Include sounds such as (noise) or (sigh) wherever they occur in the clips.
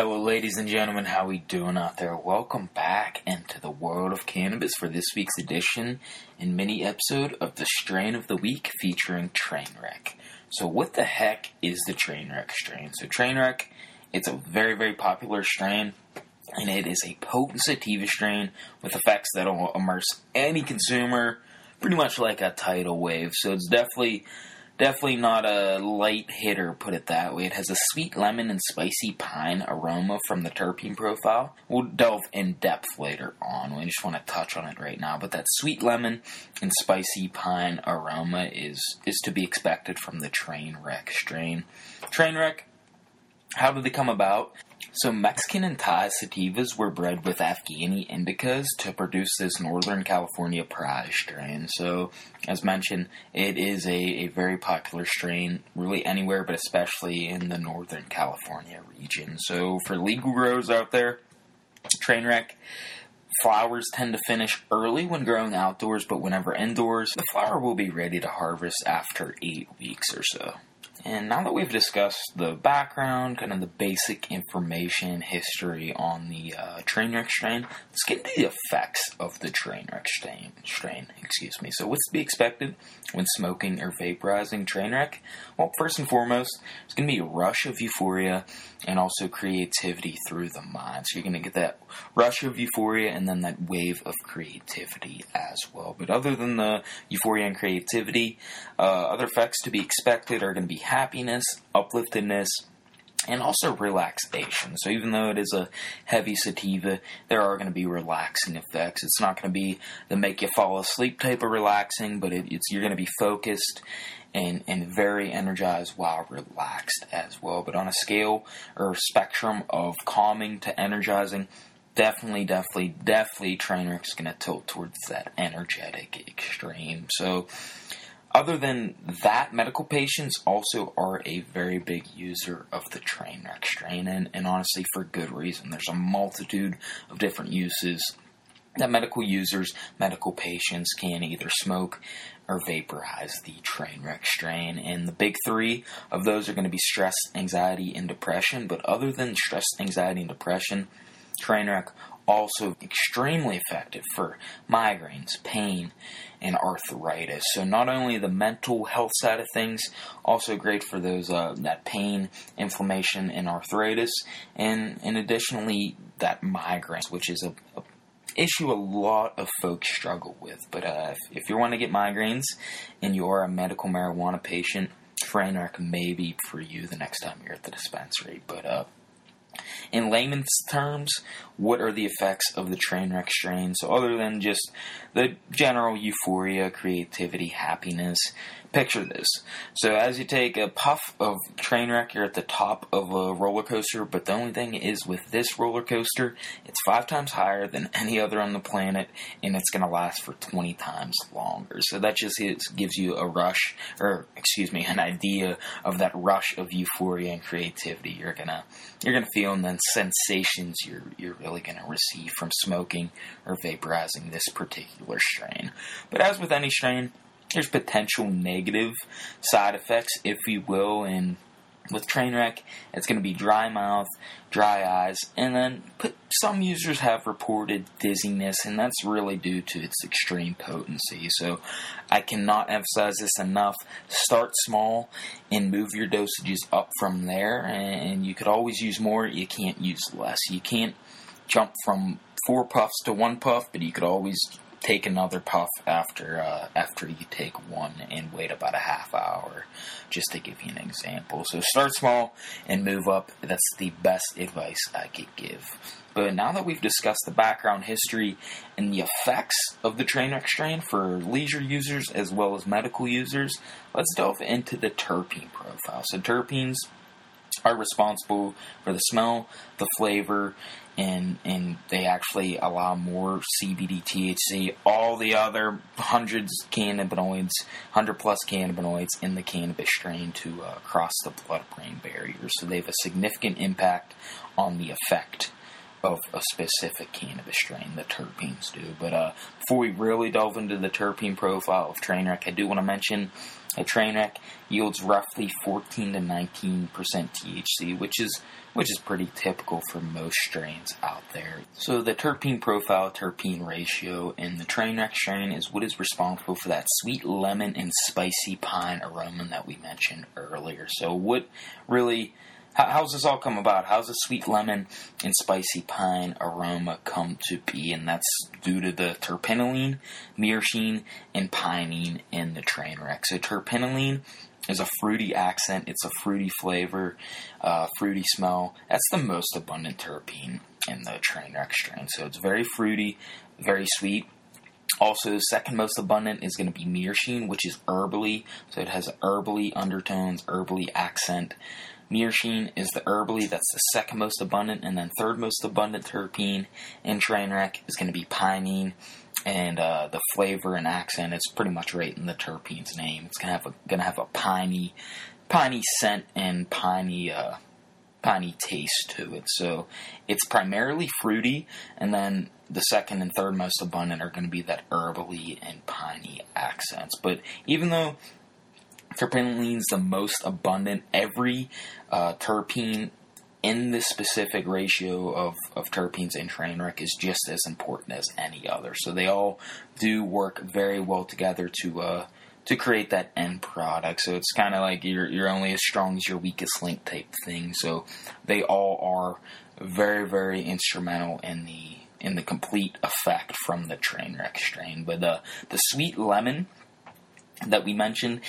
Hello, ladies and gentlemen. How we doing out there? Welcome back into the world of cannabis for this week's edition and mini episode of the Strain of the Week featuring Trainwreck. So, what the heck is the Trainwreck strain? So, Trainwreck, it's a very, very popular strain, and it is a potent sativa strain with effects that'll immerse any consumer, pretty much like a tidal wave. So, it's definitely Definitely not a light hitter, put it that way. It has a sweet lemon and spicy pine aroma from the terpene profile. We'll delve in depth later on. We just want to touch on it right now. But that sweet lemon and spicy pine aroma is is to be expected from the Trainwreck strain. Trainwreck, how did they come about? So Mexican and Thai sativas were bred with Afghani indicas to produce this Northern California Pride strain. So, as mentioned, it is a, a very popular strain, really anywhere, but especially in the Northern California region. So, for legal growers out there, Trainwreck flowers tend to finish early when growing outdoors, but whenever indoors, the flower will be ready to harvest after eight weeks or so. And now that we've discussed the background, kind of the basic information, history on the uh, Trainwreck strain, let's get into the effects of the Trainwreck strain. Strain, excuse me. So, what's to be expected when smoking or vaporizing Trainwreck? Well, first and foremost, it's going to be a rush of euphoria and also creativity through the mind. So, you're going to get that rush of euphoria and then that wave of creativity as well. But other than the euphoria and creativity, uh, other effects to be expected are going to be happiness, upliftedness, and also relaxation. So even though it is a heavy sativa, there are going to be relaxing effects. It's not going to be the make you fall asleep type of relaxing, but it, it's you're going to be focused and and very energized while relaxed as well. But on a scale or spectrum of calming to energizing, definitely, definitely, definitely, Trainwreck's going to tilt towards that energetic extreme. So other than that, medical patients also are a very big user of the Trainwreck strain, and, and honestly, for good reason. There's a multitude of different uses that medical users, medical patients can either smoke or vaporize the Trainwreck strain. And the big three of those are going to be stress, anxiety, and depression. But other than stress, anxiety, and depression, train Trainwreck also extremely effective for migraines, pain, and arthritis. So not only the mental health side of things, also great for those uh, that pain, inflammation, and arthritis, and and additionally that migraines, which is a, a issue a lot of folks struggle with. But uh, if, if you want to get migraines and you are a medical marijuana patient, Trainwreck may be for you the next time you're at the dispensary. But uh, in layman's terms, what are the effects of the train wreck strain? So, other than just the general euphoria, creativity, happiness, picture this. So, as you take a puff of train wreck, you're at the top of a roller coaster, but the only thing is with this roller coaster, it's five times higher than any other on the planet, and it's going to last for 20 times longer. So, that just gives you a rush, or excuse me, (laughs) an idea of that rush of euphoria and creativity you're gonna you're gonna feel, and then sensations you're you're really gonna receive from smoking or vaporizing this particular strain. But as with any strain, there's potential negative side effects, if you will, and with Trainwreck, it's going to be dry mouth, dry eyes, and then some users have reported dizziness, and that's really due to its extreme potency. So I cannot emphasize this enough. Start small and move your dosages up from there, and you could always use more. You can't use less. You can't jump from four puffs to one puff, but you could always take another puff after uh, after you take one and wait about a half hour just to give you an example. So start small and move up. That's the best advice i could give. But now that we've discussed the background history and the effects of the Trainwreck strain for leisure users as well as medical users let's delve into the terpene profile. So terpenes are responsible for the smell, the flavor, and and they actually allow more CBD, THC, all the other hundreds cannabinoids, hundred plus cannabinoids in the cannabis strain to uh, cross the blood-brain barrier. So they have a significant impact on the effect of a specific cannabis strain, the terpenes do. But uh, before we really delve into the terpene profile of Trainwreck, I do want to mention a Trainwreck yields roughly 14 to 19 percent THC, which is which is pretty typical for most strains out there. So the terpene profile, terpene ratio in the Trainwreck strain is what is responsible for that sweet lemon and spicy pine aroma that we mentioned earlier. So what really how's this all come about? How's the sweet lemon and spicy pine aroma come to be? And that's due to the terpinolene, myrcene, and pinene in the train wreck. So terpinolene is a fruity accent. It's a fruity flavor, uh, fruity smell. That's the most abundant terpene in the train wreck strain. So it's very fruity, very sweet. Also, the second most abundant is going to be myrcene, which is herbally. So it has herbally undertones, herbally accent. Myrcene is the herbally, that's the second most abundant, and then third most abundant terpene in Trainwreck is going to be pinene, and uh, the flavor and accent is pretty much right in the terpene's name. It's gonna have a gonna have a piney, piney scent and piney, uh, piney taste to it. So it's primarily fruity, and then the second and third most abundant are going to be that herbally and piney accents. But even though terpinolene's the most abundant. Every uh, terpene in this specific ratio of, of terpenes in Trainwreck is just as important as any other. So they all do work very well together to uh, to create that end product. So it's kind of like you're you're only as strong as your weakest link type thing. So they all are very very instrumental in the in the complete effect from the Trainwreck strain. But the the sweet lemon that we mentioned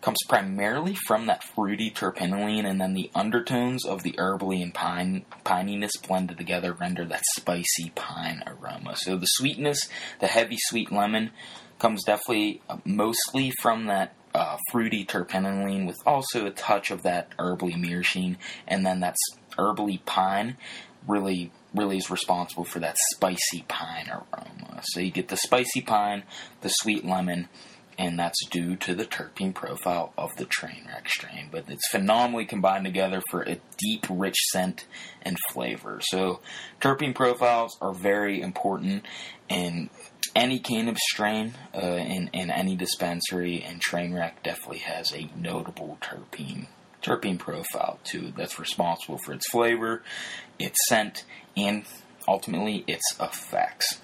comes primarily from that fruity terpinolene, and then the undertones of the herbally and pine pininess blended together render that spicy pine aroma. So the sweetness, the heavy sweet lemon, comes definitely uh, mostly from that uh, fruity terpinolene with also a touch of that herbally myrcene, and then that herbally pine really really is responsible for that spicy pine aroma. So you get the spicy pine, the sweet lemon, and that's due to the terpene profile of the Trainwreck strain. But it's phenomenally combined together for a deep, rich scent and flavor. So, terpene profiles are very important in any cannabis strain uh, in, in any dispensary, and Trainwreck definitely has a notable terpene terpene profile too that's responsible for its flavor, its scent, and ultimately its effects.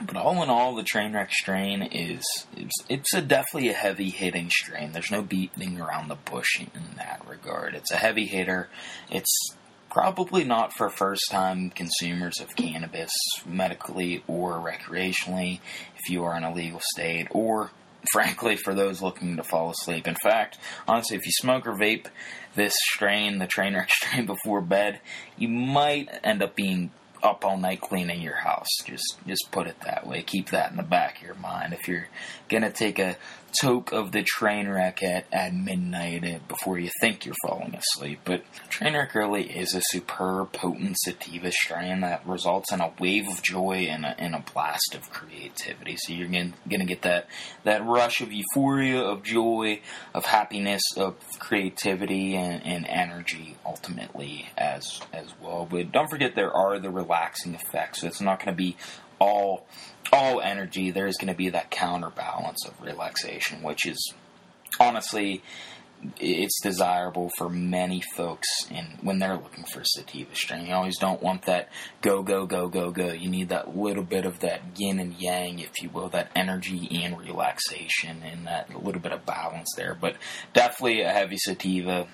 But all in all, the Trainwreck strain is it's, it's a definitely a heavy hitting strain. There's no beating around the bush in that regard. It's a heavy hitter. It's probably not for first time consumers of cannabis, medically or recreationally, if you are in a legal state, or frankly for those looking to fall asleep. In fact, honestly, if you smoke or vape this strain, the Trainwreck (laughs) strain before bed, you might end up being up all night cleaning your house. Just just put it that way. Keep that in the back of your mind. If you're gonna take a toke of the train wreck at, at midnight uh, before you think you're falling asleep. But train wreck really is a superb, potent sativa strain that results in a wave of joy and a, and a blast of creativity. So you're gonna, gonna get that that rush of euphoria, of joy, of happiness, of creativity and, and energy ultimately as as well. But don't forget there are the relaxing effects. So it's not going to be all all energy, there's going to be that counterbalance of relaxation, which is honestly it's desirable for many folks and when they're looking for sativa strain. You always don't want that go go go go go. You need that little bit of that yin and yang, if you will, that energy and relaxation and that little bit of balance there. But definitely a heavy sativa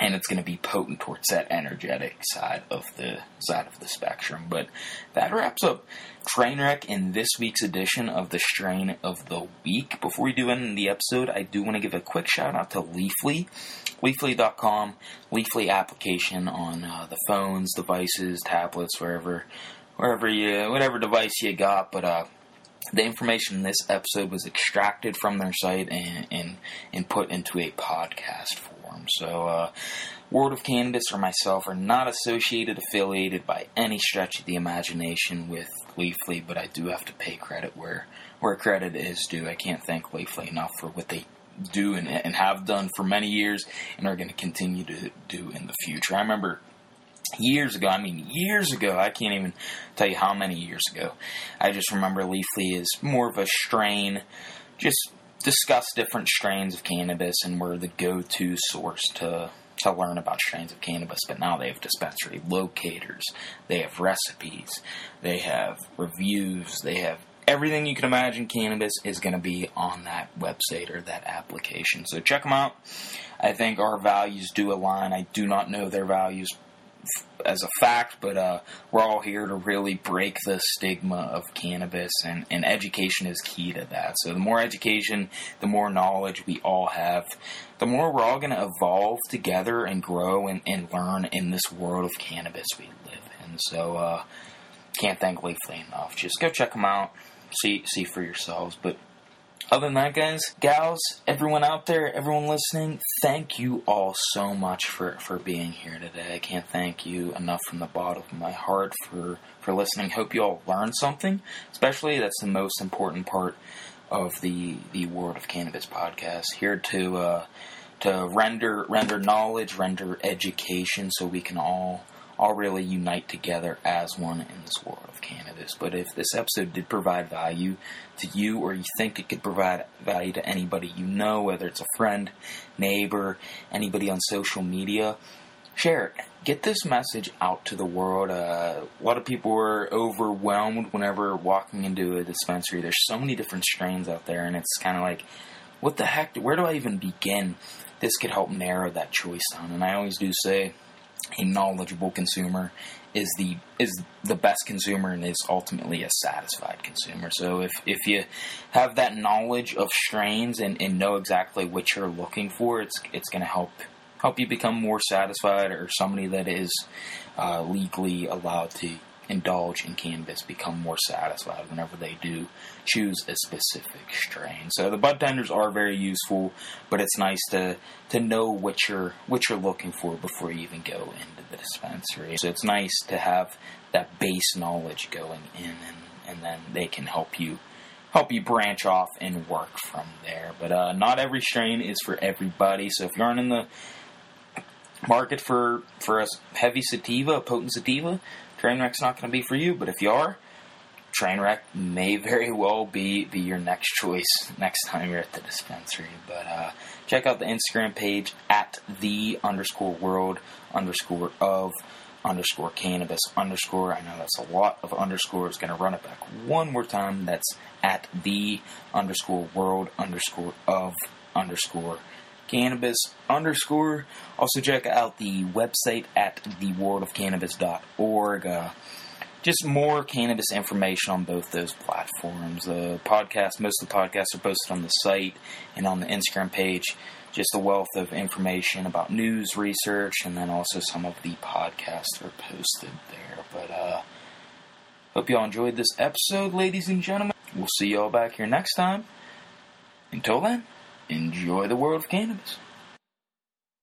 and it's going to be potent towards that energetic side of the side of the spectrum. But that wraps up Trainwreck in this week's edition of the Strain of the Week. Before we do end the episode, I do want to give a quick shout out to Leafly, Leafly.com, Leafly application on uh, the phones, devices, tablets, wherever, wherever you, whatever device you got. But uh, the information in this episode was extracted from their site and, and, and put into a podcast form. So, uh, World of Cannabis or myself are not associated, affiliated by any stretch of the imagination with Leafly, but I do have to pay credit where, where credit is due. I can't thank Leafly enough for what they do and, and have done for many years and are going to continue to do in the future. I remember years ago. I mean, years ago. I can't even tell you how many years ago. I just remember Leafly is more of a strain, just discuss different strains of cannabis and were the go-to source to to learn about strains of cannabis. But now they have dispensary locators, they have recipes, they have reviews, they have everything you can imagine cannabis is going to be on that website or that application. So check them out. I think our values do align. I do not know their values as a fact, but uh, we're all here to really break the stigma of cannabis, and, and education is key to that. So, the more education, the more knowledge we all have, the more we're all going to evolve together and grow and, and learn in this world of cannabis we live in. So, uh, can't thank Leafly enough. Just go check them out, see see for yourselves. But other than that, guys, gals, everyone out there, everyone listening, thank you all so much for, for being here today. I can't thank you enough from the bottom of my heart for, for listening. Hope you all learned something. Especially, that's the most important part of the the World of Cannabis podcast. Here to uh, to render render knowledge, render education, so we can all all really unite together as one in this world of cannabis. But if this episode did provide value to you, or you think it could provide value to anybody you know, whether it's a friend, neighbor, anybody on social media, share it. Get this message out to the world. Uh, a lot of people are overwhelmed whenever walking into a dispensary. There's so many different strains out there, and it's kind of like, what the heck? Where do I even begin? This could help narrow that choice down. And I always do say, a knowledgeable consumer is the is the best consumer and is ultimately a satisfied consumer. So if, if you have that knowledge of strains and, and know exactly what you're looking for, it's it's going to help help you become more satisfied or somebody that is uh, legally allowed to indulge in cannabis become more satisfied whenever they do choose a specific strain. So the bud tenders are very useful, but it's nice to to know what you're what you're looking for before you even go into the dispensary. So it's nice to have that base knowledge going in and, and then they can help you help you branch off and work from there. But uh, not every strain is for everybody. So if you aren't in the market for for a heavy sativa, a potent sativa, Trainwreck's not going to be for you, but if you are, Trainwreck may very well be, be your next choice next time you're at the dispensary. But uh, check out the Instagram page at the underscore world underscore of underscore cannabis underscore. I know that's a lot of underscores. Going to run it back one more time. That's at the underscore world underscore of underscore cannabis underscore. Also check out the website at theworldofcannabis.org. Uh, just more cannabis information on both those platforms. The podcast, most of the podcasts are posted on the site and on the Instagram page. Just a wealth of information about news, research, and then also some of the podcasts are posted there. But uh, hope y'all enjoyed this episode, ladies and gentlemen. We'll see y'all back here next time. Until then enjoy the world of cannabis.